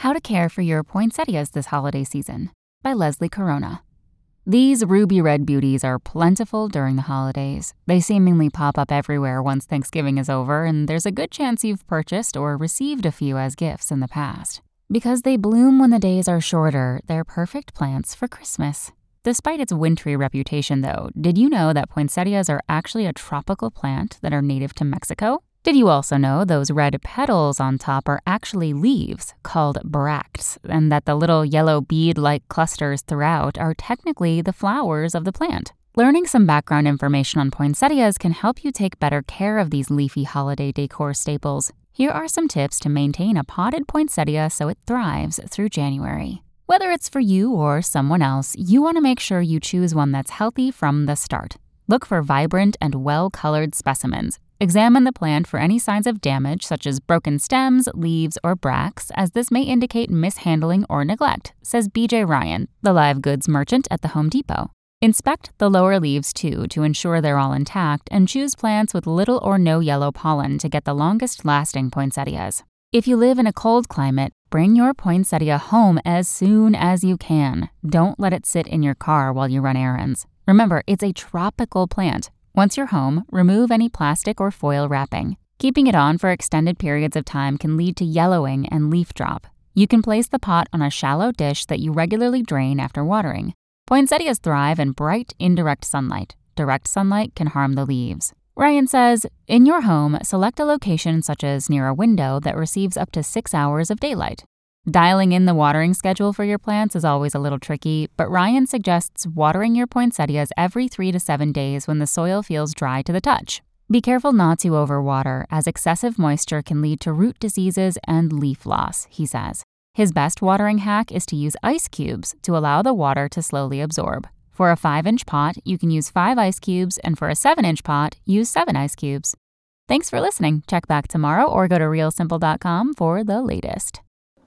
How to care for your poinsettias this holiday season by Leslie Corona. These ruby red beauties are plentiful during the holidays. They seemingly pop up everywhere once Thanksgiving is over, and there's a good chance you've purchased or received a few as gifts in the past. Because they bloom when the days are shorter, they're perfect plants for Christmas. Despite its wintry reputation, though, did you know that poinsettias are actually a tropical plant that are native to Mexico? Did you also know those red petals on top are actually leaves called bracts, and that the little yellow bead like clusters throughout are technically the flowers of the plant? Learning some background information on poinsettias can help you take better care of these leafy holiday decor staples. Here are some tips to maintain a potted poinsettia so it thrives through January. Whether it's for you or someone else, you want to make sure you choose one that's healthy from the start. Look for vibrant and well colored specimens Examine the plant for any signs of damage, such as broken stems, leaves, or bracts, as this may indicate mishandling or neglect, says BJ Ryan, the live goods merchant at the Home Depot. Inspect the lower leaves too to ensure they're all intact and choose plants with little or no yellow pollen to get the longest lasting poinsettias. If you live in a cold climate, bring your poinsettia home as soon as you can. Don't let it sit in your car while you run errands. Remember, it's a tropical plant, once you're home, remove any plastic or foil wrapping. Keeping it on for extended periods of time can lead to yellowing and leaf drop. You can place the pot on a shallow dish that you regularly drain after watering. Poinsettias thrive in bright, indirect sunlight. Direct sunlight can harm the leaves. Ryan says, in your home, select a location such as near a window that receives up to six hours of daylight. Dialing in the watering schedule for your plants is always a little tricky, but Ryan suggests watering your poinsettias every three to seven days when the soil feels dry to the touch. Be careful not to overwater, as excessive moisture can lead to root diseases and leaf loss, he says. His best watering hack is to use ice cubes to allow the water to slowly absorb. For a 5 inch pot, you can use 5 ice cubes, and for a 7 inch pot, use 7 ice cubes. Thanks for listening. Check back tomorrow or go to realsimple.com for the latest.